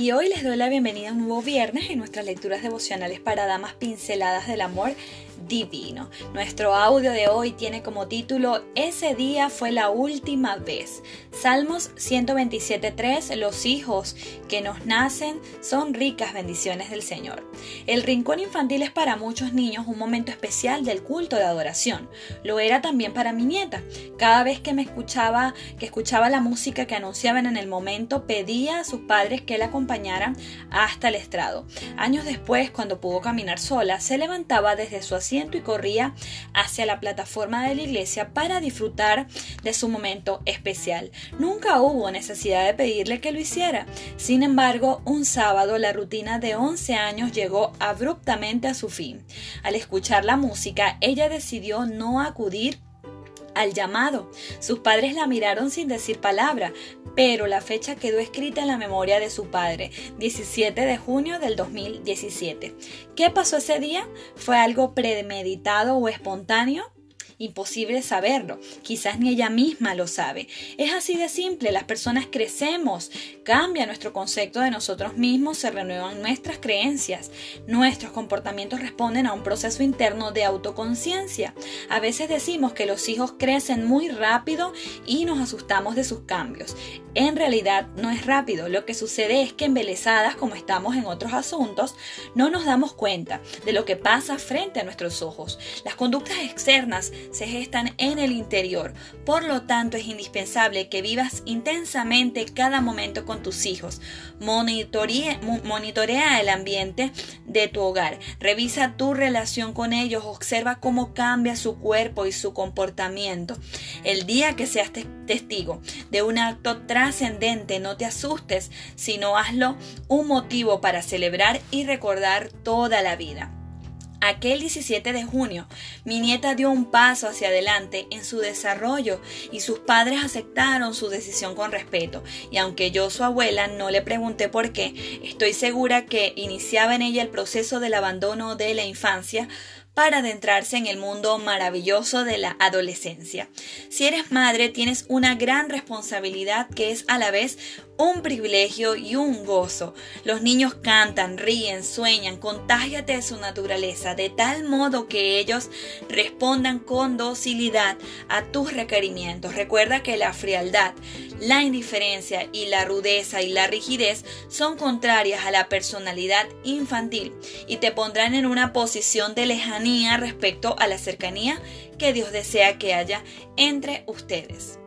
y hoy les doy la bienvenida a un nuevo viernes en nuestras lecturas devocionales para damas pinceladas del amor divino. Nuestro audio de hoy tiene como título Ese día fue la última vez. Salmos 127.3 Los hijos que nos nacen son ricas bendiciones del Señor. El rincón infantil es para muchos niños un momento especial del culto de adoración. Lo era también para mi nieta. Cada vez que me escuchaba, que escuchaba la música que anunciaban en el momento, pedía a sus padres que la acompañaran hasta el estrado. Años después, cuando pudo caminar sola, se levantaba desde su asiento y corría hacia la plataforma de la iglesia para disfrutar de su momento especial. Nunca hubo necesidad de pedirle que lo hiciera. Sin embargo, un sábado la rutina de 11 años llegó abruptamente a su fin. Al escuchar la música, ella decidió no acudir al llamado. Sus padres la miraron sin decir palabra, pero la fecha quedó escrita en la memoria de su padre, 17 de junio del 2017. ¿Qué pasó ese día? ¿Fue algo premeditado o espontáneo? Imposible saberlo, quizás ni ella misma lo sabe. Es así de simple, las personas crecemos, cambia nuestro concepto de nosotros mismos, se renuevan nuestras creencias, nuestros comportamientos responden a un proceso interno de autoconciencia. A veces decimos que los hijos crecen muy rápido y nos asustamos de sus cambios. En realidad no es rápido, lo que sucede es que embelesadas como estamos en otros asuntos, no nos damos cuenta de lo que pasa frente a nuestros ojos. Las conductas externas se gestan en el interior. Por lo tanto, es indispensable que vivas intensamente cada momento con tus hijos. monitorea el ambiente de tu hogar. Revisa tu relación con ellos. Observa cómo cambia su cuerpo y su comportamiento. El día que seas testigo de un acto trascendente, no te asustes, sino hazlo un motivo para celebrar y recordar toda la vida. Aquel 17 de junio, mi nieta dio un paso hacia adelante en su desarrollo y sus padres aceptaron su decisión con respeto. Y aunque yo, su abuela, no le pregunté por qué, estoy segura que iniciaba en ella el proceso del abandono de la infancia para adentrarse en el mundo maravilloso de la adolescencia. Si eres madre, tienes una gran responsabilidad que es a la vez un privilegio y un gozo. Los niños cantan, ríen, sueñan, contágiate de su naturaleza, de tal modo que ellos respondan con docilidad a tus requerimientos. Recuerda que la frialdad, la indiferencia y la rudeza y la rigidez son contrarias a la personalidad infantil y te pondrán en una posición de lejanía respecto a la cercanía que Dios desea que haya entre ustedes.